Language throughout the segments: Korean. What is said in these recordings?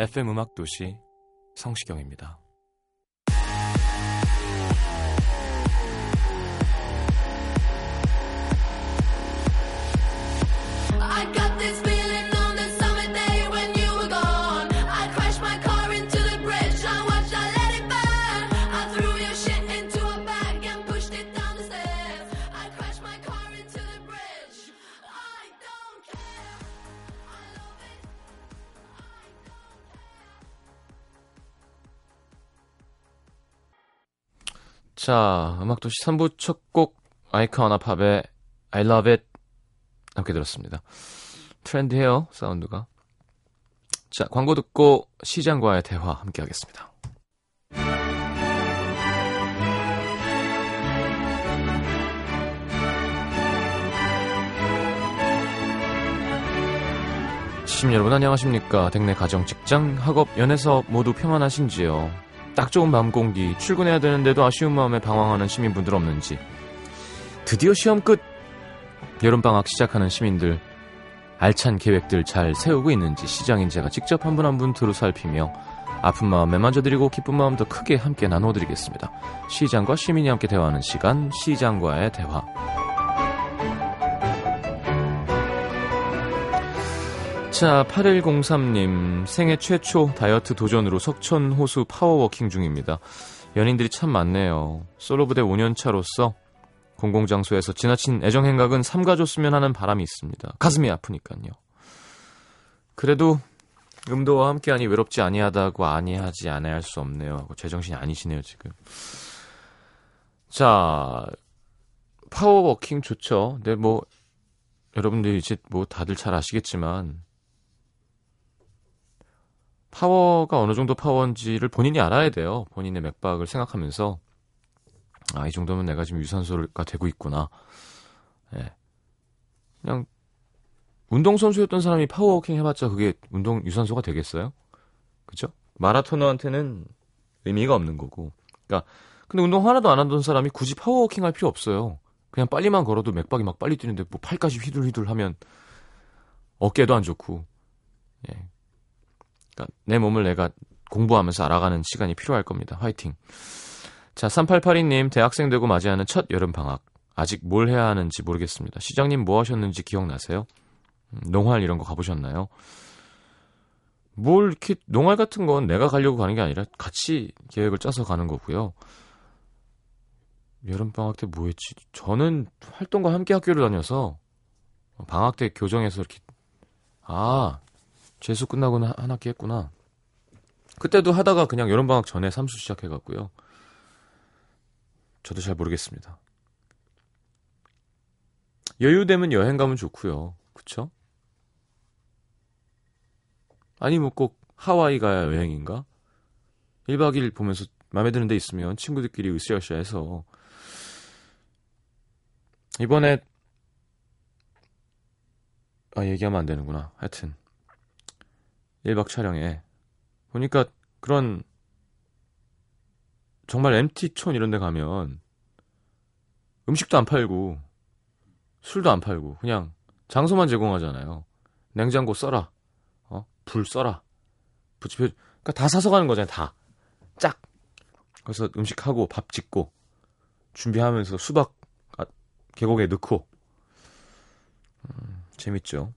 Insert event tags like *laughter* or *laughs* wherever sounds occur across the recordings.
FM 음악 도시 성시경입니다. 자, 음악도시 3부 첫 곡 아이카나 팝의 I Love It 함께 들었습니다. 트렌드해요, 사운드가. 자, 광고 듣고 시장과의 대화 함께 하겠습니다. 시민 여러분 안녕하십니까? 댁내 가정, 직장, 학업, 연애사업 모두 평안하신지요? 딱 좋은 밤 공기, 출근해야 되는데도 아쉬운 마음에 방황하는 시민분들 없는지. 드디어 시험 끝! 여름방학 시작하는 시민들, 알찬 계획들 잘 세우고 있는지 시장인 제가 직접 한 분 한 분 두루 살피며 아픈 마음 매만져드리고 기쁜 마음 더 크게 함께 나눠드리겠습니다. 시장과 시민이 함께 대화하는 시간, 시장과의 대화. 자, 8103님, 생애 최초 다이어트 도전으로 석천 호수 power walking 중입니다. 연인들이 참 많네요. 솔로부대 5년차로서 공공장소에서 지나친 애정행각은 삼가줬으면 하는 바람이 있습니다. 가슴이 아프니까요. 그래도 음도와 함께하니 외롭지 아니하다고 아니하지 않아야 할 수 없네요. 하고 제정신이 아니시네요, 지금. 자, 파워워킹 좋죠. 근데 뭐, 여러분들이 이제 뭐 다들 잘 아시겠지만, 파워가 어느 정도 파워인지를 본인이 알아야 돼요. 본인의 맥박을 생각하면서 아, 이 정도면 내가 지금 유산소가 되고 있구나. 예. 그냥 운동 선수였던 사람이 power walking 해봤자 그게 운동 유산소가 되겠어요? 그죠? 마라토너한테는 의미가 없는 거고. 그러니까 근데 운동 하나도 안 하던 사람이 굳이 power walking 할 필요 없어요. 그냥 빨리만 걸어도 맥박이 막 빨리 뛰는데 뭐 팔까지 휘둘휘둘 하면 어깨도 안 좋고. 예. 그러니까 내 몸을 내가 공부하면서 알아가는 시간이 필요할 겁니다. 화이팅. 자, 3882님, 대학생 되고 맞이하는 첫 여름방학. 아직 뭘 해야 하는지 모르겠습니다. 시장님 뭐 하셨는지 기억나세요? 음, 농활 이런 거 가보셨나요? 뭘 이렇게, 농활 같은 건 내가 가려고 가는 게 아니라 같이 계획을 짜서 가는 거고요. 여름방학 때 뭐 했지? 저는 활동과 함께 학교를 다녀서 방학 때 교정에서 이렇게, 아, 재수 끝나고 한 학기 했구나. 그때도 하다가 그냥 여름방학 전에 삼수 시작해갖고요. 저도 잘 모르겠습니다. 여유되면 여행 가면 좋고요. 그쵸? 아니 뭐 꼭 하와이 가야 여행인가? 1박 2일 보면서 마음에 드는 데 있으면 친구들끼리 으쌰으쌰 해서 이번에 아 얘기하면 안 되는구나. 하여튼 1박 촬영에 보니까 그런 정말 MT촌 이런 데 가면 음식도 안 팔고 술도 안 팔고 그냥 장소만 제공하잖아요. 냉장고 써라. 어? 불 써라. 부치표 그러니까 다 사서 가는 거잖아요. 다. 짝. 그래서 음식하고 밥 짓고 준비하면서 수박 아, 계곡에 넣고 음, 재밌죠.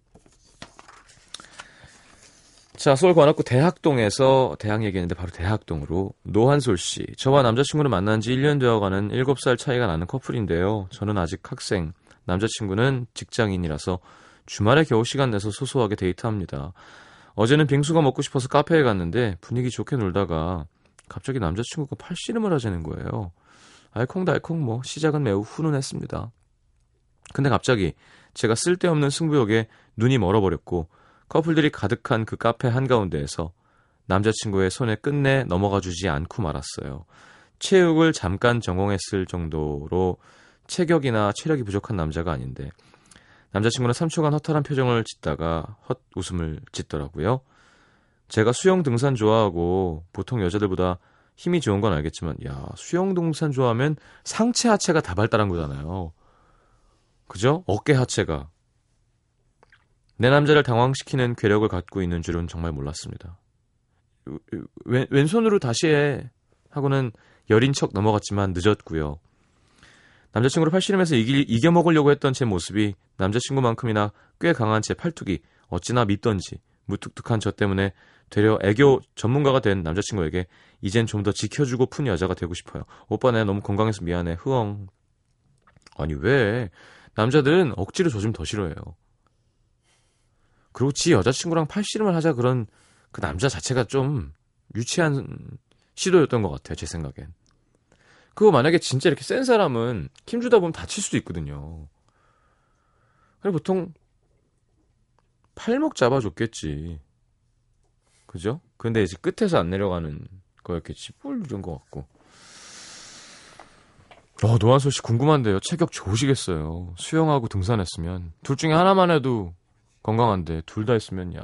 자, 서울 관악구 대학동에서 대학 얘기했는데 바로 대학동으로 노한솔 씨. 저와 남자친구를 만난 지 1년 되어가는 7살 차이가 나는 커플인데요. 저는 아직 학생, 남자친구는 직장인이라서 주말에 겨우 시간 내서 소소하게 데이트합니다. 어제는 빙수가 먹고 싶어서 카페에 갔는데 분위기 좋게 놀다가 갑자기 남자친구가 팔씨름을 하자는 거예요. 알콩달콩 뭐 시작은 매우 훈훈했습니다. 근데 갑자기 제가 쓸데없는 승부욕에 눈이 멀어버렸고 커플들이 가득한 그 카페 한가운데에서 남자친구의 손에 끝내 넘어가 주지 않고 말았어요. 체육을 잠깐 전공했을 정도로 체격이나 체력이 부족한 남자가 아닌데 남자친구는 3초간 허탈한 표정을 짓다가 헛 웃음을 짓더라고요. 제가 수영 등산 좋아하고 보통 여자들보다 힘이 좋은 건 알겠지만 야 수영 등산 좋아하면 상체 하체가 다 발달한 거잖아요. 그죠? 어깨 하체가 내 남자를 당황시키는 괴력을 갖고 있는 줄은 정말 몰랐습니다. 왼, 왼손으로 다시 해 하고는 여린 척 넘어갔지만 늦었고요. 남자친구를 팔씨름해서 이기, 이겨 먹으려고 했던 제 모습이 남자친구만큼이나 꽤 강한 제 팔뚝이 어찌나 밉던지 무뚝뚝한 저 때문에 되려 애교 전문가가 된 남자친구에게 이젠 좀 더 지켜주고 푼 여자가 되고 싶어요. 오빠 내가 너무 건강해서 미안해. 흐엉. 아니 왜 남자들은 억지로 저좀더 싫어해요. 그리고 지 여자친구랑 팔씨름을 하자 그런 그 남자 자체가 좀 유치한 시도였던 것 같아요. 제 생각엔. 그거 만약에 진짜 이렇게 센 사람은 힘 주다 보면 다칠 수도 있거든요. 그래 보통 팔목 잡아줬겠지. 그죠? 근데 이제 끝에서 안 내려가는 거였겠지. 뿔 이런 것 같고. 어, 노한솔 씨 궁금한데요. 체격 좋으시겠어요. 수영하고 등산했으면. 둘 중에 하나만 해도 건강한데, 둘다 했으면, 야.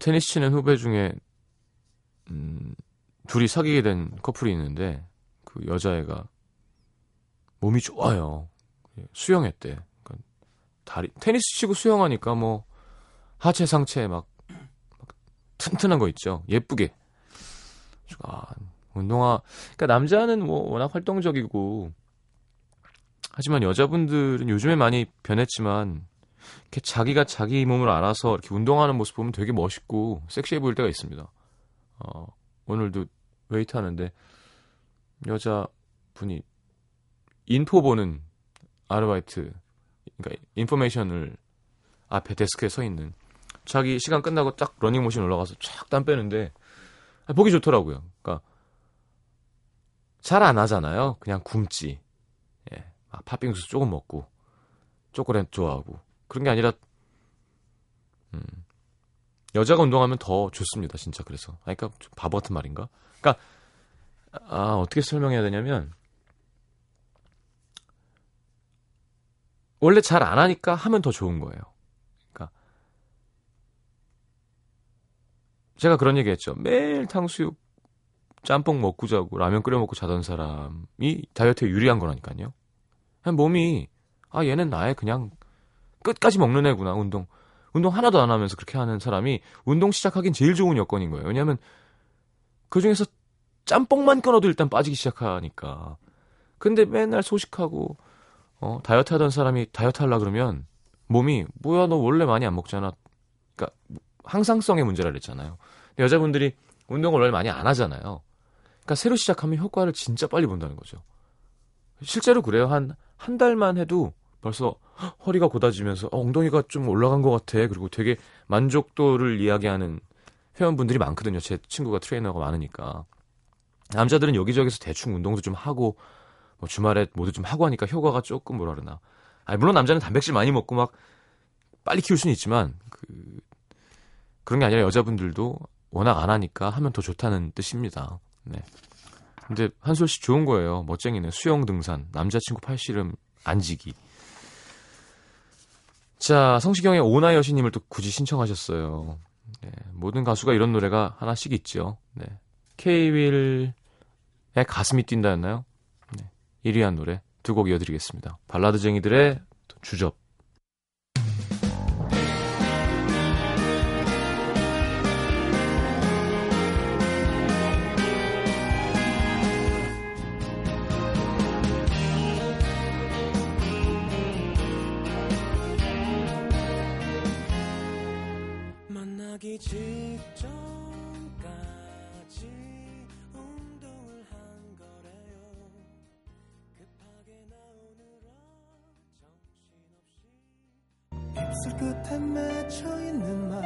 테니스 치는 후배 중에, 음, 둘이 사귀게 된 커플이 있는데, 그 여자애가 몸이 좋아요. 수영했대. 그러니까 다리, 테니스 치고 수영하니까 뭐, 하체 상체 막, 막 튼튼한 거 있죠. 예쁘게. 아, 운동화. 그러니까 남자는 뭐 워낙 활동적이고 하지만 여자분들은 요즘에 많이 변했지만 이렇게 자기가 자기 몸을 알아서 이렇게 운동하는 모습 보면 되게 멋있고 섹시해 보일 때가 있습니다. 어, 오늘도 weight 하는데 여자분이 info 보는 아르바이트 그러니까 information을 앞에 데스크에 서 있는 자기 시간 끝나고 딱 러닝머신 올라가서 쫙 땀 빼는데 보기 좋더라고요. 그러니까 잘 안 하잖아요. 그냥 굶지. 예. 막 팥빙수 조금 먹고 초콜릿 좋아하고 그런 게 아니라 음. 여자가 운동하면 더 좋습니다. 진짜 그래서. 아 그러니까 좀 바보 같은 말인가? 그러니까 아, 어떻게 설명해야 되냐면 원래 잘 안 하니까 하면 더 좋은 거예요. 제가 그런 얘기 했죠. 매일 탕수육 짬뽕 먹고 자고 라면 끓여 먹고 자던 사람이 다이어트에 유리한 거라니까요. 몸이 아 얘는 나의 그냥 끝까지 먹는 애구나 운동 운동 하나도 안 하면서 그렇게 하는 사람이 운동 시작하긴 제일 좋은 여건인 거예요. 왜냐하면 그 중에서 짬뽕만 끊어도 일단 빠지기 시작하니까. 근데 맨날 소식하고 어, 다이어트 하던 사람이 다이어트 하려 그러면 몸이 뭐야 너 원래 많이 안 먹잖아. 그러니까 항상성의 문제라 그랬잖아요. 여자분들이 운동을 원래 많이 안 하잖아요. 그러니까 새로 시작하면 효과를 진짜 빨리 본다는 거죠. 실제로 그래요. 한, 한 달만 해도 벌써 허리가 고다지면서 어, 엉덩이가 좀 올라간 것 같아. 그리고 되게 만족도를 이야기하는 회원분들이 많거든요. 제 친구가 트레이너가 많으니까. 남자들은 여기저기서 대충 운동도 좀 하고 뭐 주말에 모두 좀 하고 하니까 효과가 조금 뭐라 그러나. 아니, 물론 남자는 단백질 많이 먹고 막 빨리 키울 수는 있지만 그 그런 게 아니라 여자분들도 워낙 안 하니까 하면 더 좋다는 뜻입니다. 네. 근데 한솔 씨 좋은 거예요. 멋쟁이네. 수영 등산, 남자친구 팔씨름 안지기. 자, 성시경의 오나 여신님을 또 굳이 신청하셨어요. 네, 모든 가수가 이런 노래가 하나씩 있죠. 네. K-윌의 가슴이 뛴다였나요? 네. 1위 한 노래 두 곡 이어드리겠습니다. 발라드쟁이들의 주접. 직전까지 운동을 한 거래요. 급하게 나오느라 정신없이 입술 끝에 맺혀 있는 말.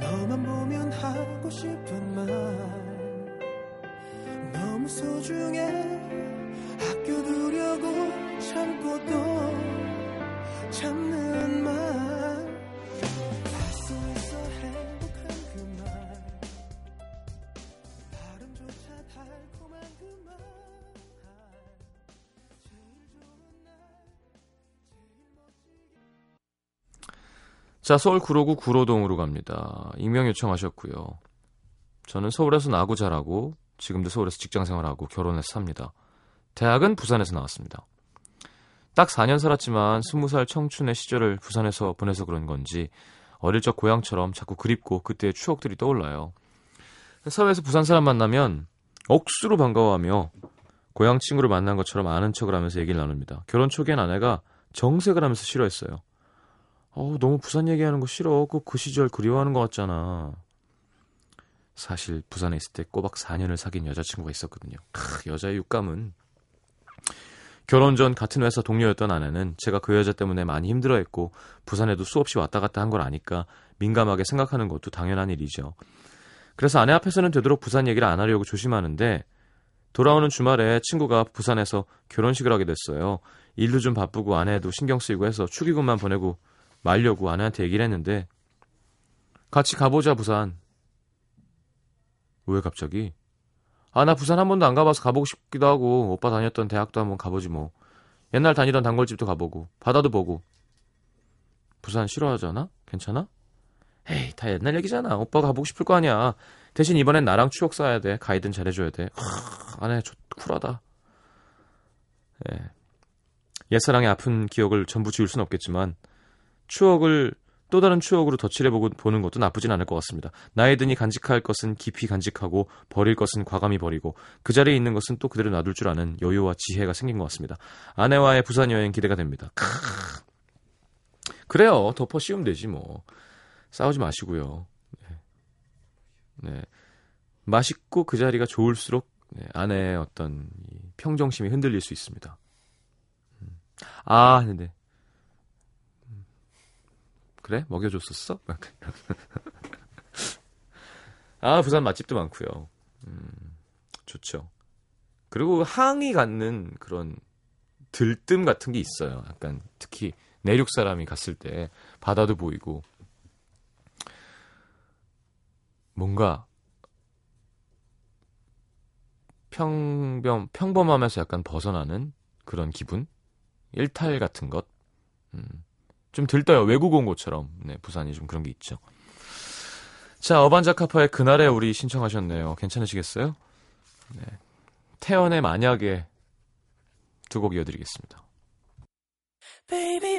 너만 보면 하고 싶은 말. 너무 소중해. 학교 두려고 참고도 참는 자, 서울 구로구 구로동으로 갑니다. 익명 요청하셨고요. 저는 서울에서 나고 자라고 지금도 서울에서 직장 생활하고 결혼해서 삽니다. 대학은 부산에서 나왔습니다. 딱 4년 살았지만 20살 청춘의 시절을 부산에서 보내서 그런 건지 어릴 적 고향처럼 자꾸 그립고 그때의 추억들이 떠올라요. 사회에서 부산 사람 만나면 억수로 반가워하며 고향 친구를 만난 것처럼 아는 척을 하면서 얘기를 나눕니다. 결혼 초기엔 아내가 정색을 하면서 싫어했어요. 어우, 너무 부산 얘기하는 거 싫어. 꼭 그 시절 그리워하는 것 같잖아. 사실 부산에 있을 때 꼬박 4년을 사귄 여자친구가 있었거든요. 크, 여자의 육감은 결혼 전 같은 회사 동료였던 아내는 제가 그 여자 때문에 많이 힘들어했고 부산에도 수없이 왔다 갔다 한 걸 아니까 민감하게 생각하는 것도 당연한 일이죠. 그래서 아내 앞에서는 되도록 부산 얘기를 안 하려고 조심하는데 돌아오는 주말에 친구가 부산에서 결혼식을 하게 됐어요. 일도 좀 바쁘고 아내도 신경 쓰이고 해서 축의금만 보내고 말려고 아내한테 얘기를 했는데 같이 가보자 부산. 왜 갑자기? 아 나 부산 한 번도 안 가봐서 가보고 싶기도 하고 오빠 다녔던 대학도 한번 가보지 뭐. 옛날 다니던 단골집도 가보고 바다도 보고. 부산 싫어하잖아? 괜찮아? 에이 다 옛날 얘기잖아. 오빠가 가보고 싶을 거 아니야. 대신 이번엔 나랑 추억 쌓아야 돼. 가이든 잘해줘야 돼. 하, 아내 좋 쿨하다. 예. 옛사랑의 아픈 기억을 전부 지울 순 없겠지만 추억을 또 다른 추억으로 덧칠해보고 보는 것도 나쁘진 않을 것 같습니다. 나이 드니 간직할 것은 깊이 간직하고 버릴 것은 과감히 버리고 그 자리에 있는 것은 또 그대로 놔둘 줄 아는 여유와 지혜가 생긴 것 같습니다. 아내와의 부산 여행 기대가 됩니다. 크으. 그래요. 덮어 씌우면 되지 뭐. 싸우지 마시고요. 네. 네. 맛있고 그 자리가 좋을수록 네, 아내의 어떤 이 평정심이 흔들릴 수 있습니다. 음. 아, 근데 그래? 먹여줬었어? *laughs* 아, 부산 맛집도 많고요. 음, 좋죠. 그리고 항이 갖는 그런 들뜸 같은 게 있어요. 약간 특히 내륙 사람이 갔을 때 바다도 보이고 뭔가 평범 평범하면서 약간 벗어나는 그런 기분, 일탈 같은 것. 음. 좀 들떠요. 외국 온 것처럼. 네, 부산이 좀 그런 게 있죠. 자, 어반자카파의 그날에 우리 신청하셨네요. 괜찮으시겠어요? 네. 태연의 만약에 두 곡 이어드리겠습니다. Baby,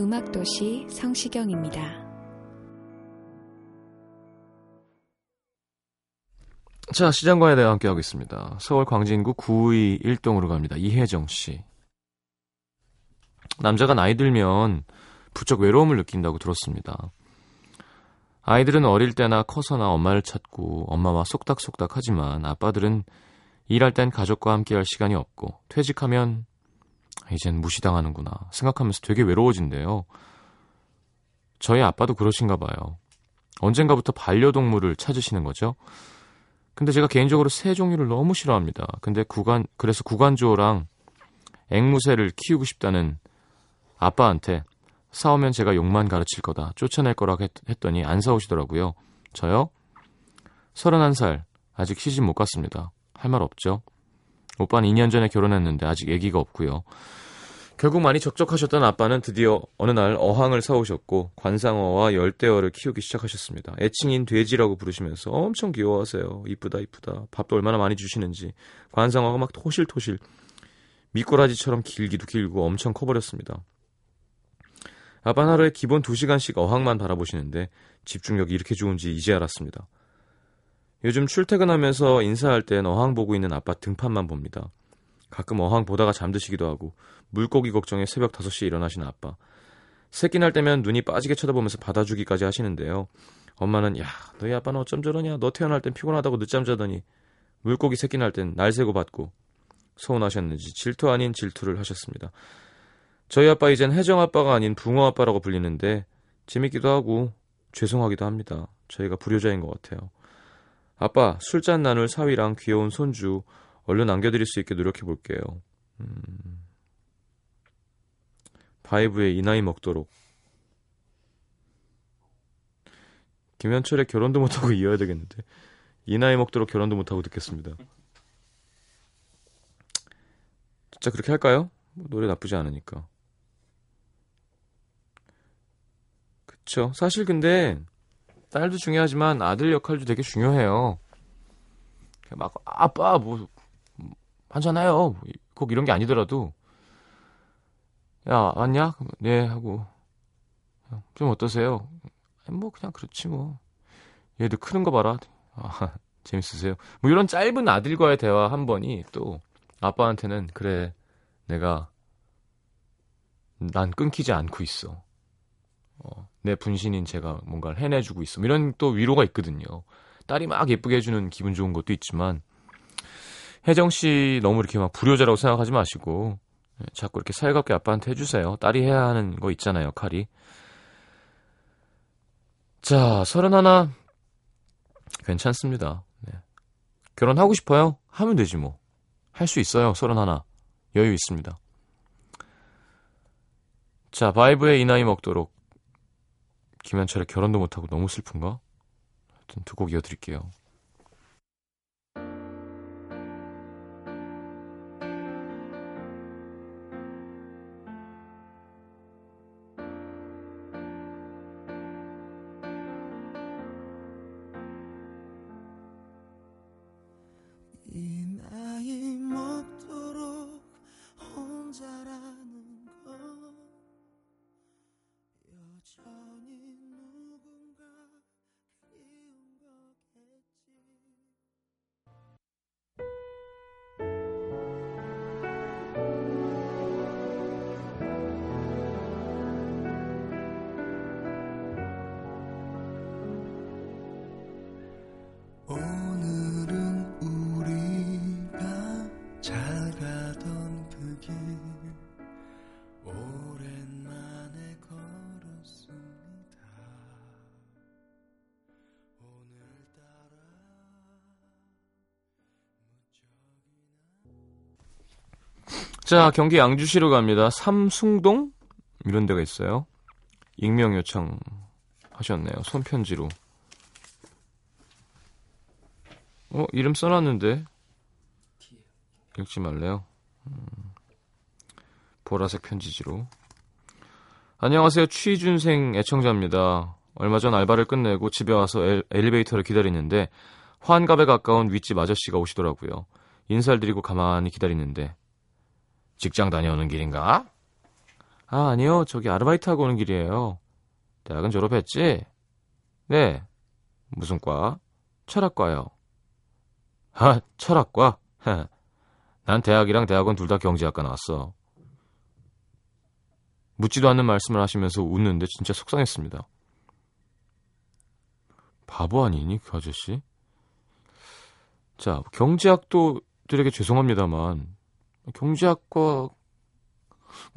음악도시 성시경입니다. 자, 시장과에 대해 함께하고 있습니다. 서울 광진구 9의 1동으로 갑니다. 이혜정 씨. 남자가 나이 들면 부쩍 외로움을 느낀다고 들었습니다. 아이들은 어릴 때나 커서나 엄마를 찾고 엄마와 쏙닥쏙닥 하지만 아빠들은 일할 땐 가족과 함께할 시간이 없고 퇴직하면 이젠 무시당하는구나 생각하면서 되게 외로워진대요. 저희 아빠도 그러신가 봐요. 언젠가부터 반려동물을 찾으시는 거죠. 근데 제가 개인적으로 새 종류를 너무 싫어합니다. 근데 구간 그래서 구간조랑 앵무새를 키우고 싶다는 아빠한테 싸우면 제가 욕만 가르칠 거다. 쫓아낼 거라고 했, 했더니 안 싸우시더라고요. 저요? 31살. 아직 시집 못 갔습니다. 할 말 없죠. 오빠는 2년 전에 결혼했는데 아직 아기가 없고요. 결국 많이 적적하셨던 아빠는 드디어 어느 날 어항을 사오셨고 관상어와 열대어를 키우기 시작하셨습니다. 애칭인 돼지라고 부르시면서 엄청 귀여워하세요. 이쁘다 이쁘다. 밥도 얼마나 많이 주시는지. 관상어가 막 토실토실 미꾸라지처럼 길기도 길고 엄청 커버렸습니다. 아빠는 하루에 기본 2시간씩 어항만 바라보시는데 집중력이 이렇게 좋은지 이제 알았습니다. 요즘 출퇴근하면서 인사할 땐 어항 보고 있는 아빠 등판만 봅니다. 가끔 어항 보다가 잠드시기도 하고 물고기 걱정에 새벽 5시에 일어나시는 아빠. 새끼 날 때면 눈이 빠지게 쳐다보면서 받아주기까지 하시는데요. 엄마는 야 너희 아빠는 어쩜 저러냐 너 태어날 땐 피곤하다고 늦잠 자더니 물고기 새끼 날 땐 날 새고 받고 서운하셨는지 질투 아닌 질투를 하셨습니다. 저희 아빠 이젠 혜정 아빠가 아닌 붕어 아빠라고 불리는데 재밌기도 하고 죄송하기도 합니다. 저희가 불효자인 것 같아요. 아빠 술잔 나눌 사위랑 귀여운 손주 얼른 남겨드릴 수 있게 노력해 볼게요. 음... 바이브의 이 나이 먹도록 김현철의 결혼도 못하고 *laughs* 이어야 되겠는데 이 나이 먹도록 결혼도 못하고 듣겠습니다. 진짜 그렇게 할까요? 뭐 노래 나쁘지 않으니까. 그쵸. 사실 근데 딸도 중요하지만 아들 역할도 되게 중요해요. 막 아빠 뭐 한잔해요. 꼭 이런 게 아니더라도 야 왔냐? 네 하고 좀 어떠세요? 뭐 그냥 그렇지 뭐. 얘도 크는 거 봐라. 아, *laughs* 재밌으세요? 뭐 이런 짧은 아들과의 대화 한 번이 또 아빠한테는 그래 내가 난 끊기지 않고 있어. 어, 내 분신인 제가 뭔가를 해내주고. 뭐 이런 또 위로가 있거든요. 딸이 막 예쁘게 해주는 기분 좋은 것도 있지만 혜정 씨 너무 이렇게 막 불효자라고 생각하지 마시고 예, 자꾸 이렇게 살갑게 아빠한테 해주세요. 딸이 해야 하는 거 있잖아요, 역할이. 자, 서른 하나 괜찮습니다. 네. 결혼하고 싶어요? 하면 되지 뭐. 할 수 있어요, 서른 하나. 여유 있습니다. 자, 바이브의 이 나이 먹도록 김현철의 결혼도 못하고 너무 슬픈가? 하여튼 두 곡 이어드릴게요. 혼자라는 건 여전히 자, 경기 양주시로 갑니다. 삼숭동? 이런 데가 있어요. 익명 요청 하셨네요. 손편지로. 어, 이름 써놨는데. 읽지 말래요. 음, 보라색 편지지로. 안녕하세요. 취준생 애청자입니다. 얼마 전 알바를 끝내고 집에 와서 엘, 엘리베이터를 기다리는데 환갑에 가까운 윗집 아저씨가 오시더라고요. 인사를 드리고 가만히 기다리는데 직장 다녀오는 길인가? 아, 아니요. 저기 아르바이트하고 오는 길이에요. 대학은 졸업했지? 네. 무슨 과? 철학과요. 아, 철학과? 난 대학이랑 대학원 둘 다 경제학과 나왔어. 묻지도 않는 말씀을 하시면서 웃는데 진짜 속상했습니다. 바보 아니니, 그 아저씨? 자, 경제학도들에게 죄송합니다만, 경제학과가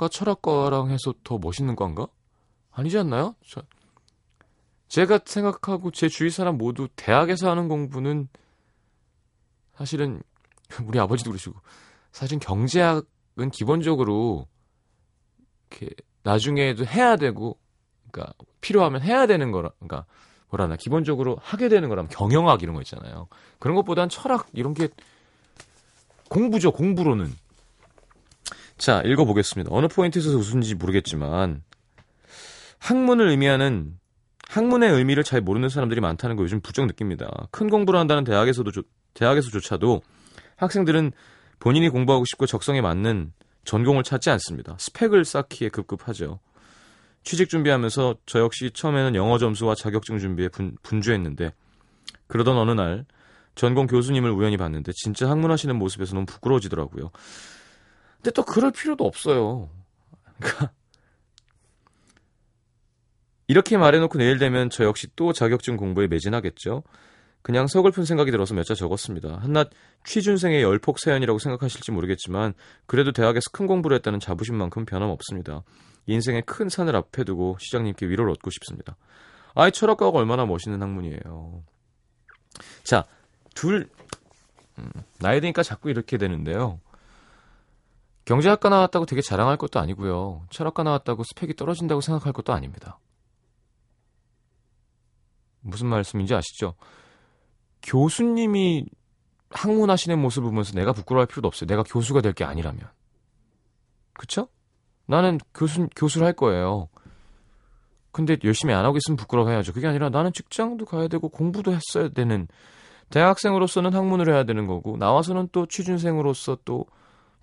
철학과랑 해서 더 멋있는 과인가? 아니지 않나요? 저, 제가 생각하고 제 주위 사람 모두 대학에서 하는 공부는 사실은 *laughs* 우리 아버지도 그러시고 사실 경제학은 기본적으로 이렇게 나중에도 해야 되고 그러니까 필요하면 해야 되는 거라 그러니까 뭐라나 기본적으로 하게 되는 거라면 경영학 이런 거 있잖아요. 그런 것보단 철학 이런 게 공부죠 공부로는 자 읽어보겠습니다. 어느 포인트에서 웃은지 모르겠지만 학문을 의미하는 학문의 의미를 잘 모르는 사람들이 많다는 거 요즘 부쩍 느낍니다. 큰 공부를 한다는 대학에서도 조- 대학에서조차도 학생들은 본인이 공부하고 싶고 적성에 맞는 전공을 찾지 않습니다. 스펙을 쌓기에 급급하죠. 취직 준비하면서 저 역시 처음에는 영어 점수와 자격증 준비에 분, 분주했는데 그러던 어느 날 전공 교수님을 우연히 봤는데 진짜 학문하시는 모습에서 너무 부끄러워지더라고요. 근데 또 그럴 필요도 없어요. 그러니까 이렇게 말해놓고 내일 되면 저 역시 또 자격증 공부에 매진하겠죠. 그냥 서글픈 생각이 들어서 몇 자 적었습니다. 한낱 취준생의 열폭 사연이라고 생각하실지 모르겠지만 그래도 대학에서 큰 공부를 했다는 자부심만큼 변함없습니다. 인생의 큰 산을 앞에 두고 시장님께 위로를 얻고 싶습니다. 아이 철학과가 얼마나 멋있는 학문이에요. 자, 둘 음, 나이 드니까 자꾸 이렇게 되는데요. 경제학과 나왔다고 되게 자랑할 것도 아니고요. 철학과 나왔다고 스펙이 떨어진다고 생각할 것도 아닙니다. 무슨 말씀인지 아시죠? 교수님이 학문하시는 모습을 보면서 내가 부끄러워할 필요도 없어요. 내가 교수가 될 게 아니라면. 그쵸? 나는 교수, 교수를 할 거예요. 근데 열심히 안 하고 있으면 부끄러워해야죠. 그게 아니라 나는 직장도 가야 되고 공부도 했어야 되는 대학생으로서는 학문을 해야 되는 거고 나와서는 또 취준생으로서 또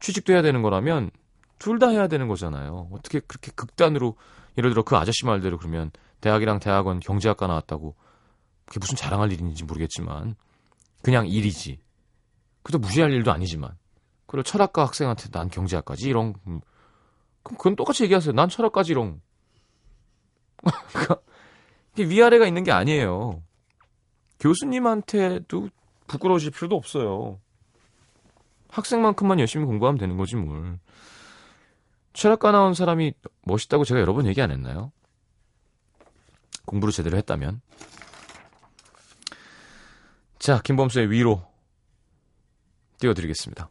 취직도 해야 되는 거라면 둘 다 해야 되는 거잖아요. 어떻게 그렇게 극단으로 예를 들어 그 아저씨 말대로 그러면 대학이랑 대학원 경제학과 나왔다고 그게 무슨 자랑할 일인지 모르겠지만 그냥 일이지. 그래도 무시할 일도 아니지만 그리고 철학과 학생한테 난 경제학까지 이런 음, 그럼 그건 똑같이 얘기하세요. 난 철학까지 이런 *laughs* 그러니까 이게 위아래가 있는 게 아니에요. 교수님한테도 부끄러우실 필요도 없어요. 학생만큼만 열심히 공부하면 되는 거지 뭘. 철학과 나온 사람이 멋있다고 제가 여러 번 얘기 안 했나요? 공부를 제대로 했다면. 자, 김범수의 위로 띄워드리겠습니다.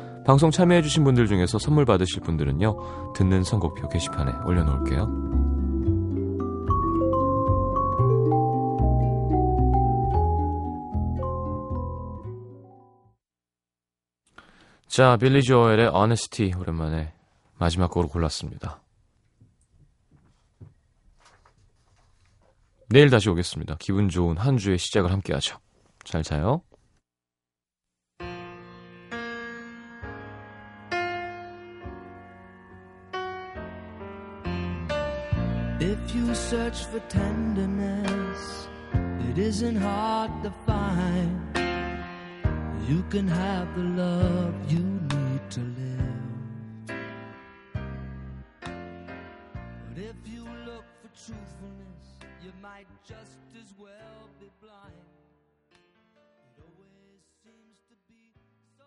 방송 참여해주신 분들 중에서 선물 받으실 분들은요, 듣는 선곡표 게시판에 올려놓을게요. 자, 빌리 조엘의 Honesty 오랜만에 마지막 곡으로 골랐습니다. 내일 다시 오겠습니다. 기분 좋은 한 주의 시작을 함께 하죠. 잘 자요. Search for tenderness, it isn't hard to find. You can have the love you need to live. But if you look for truthfulness, you might just as well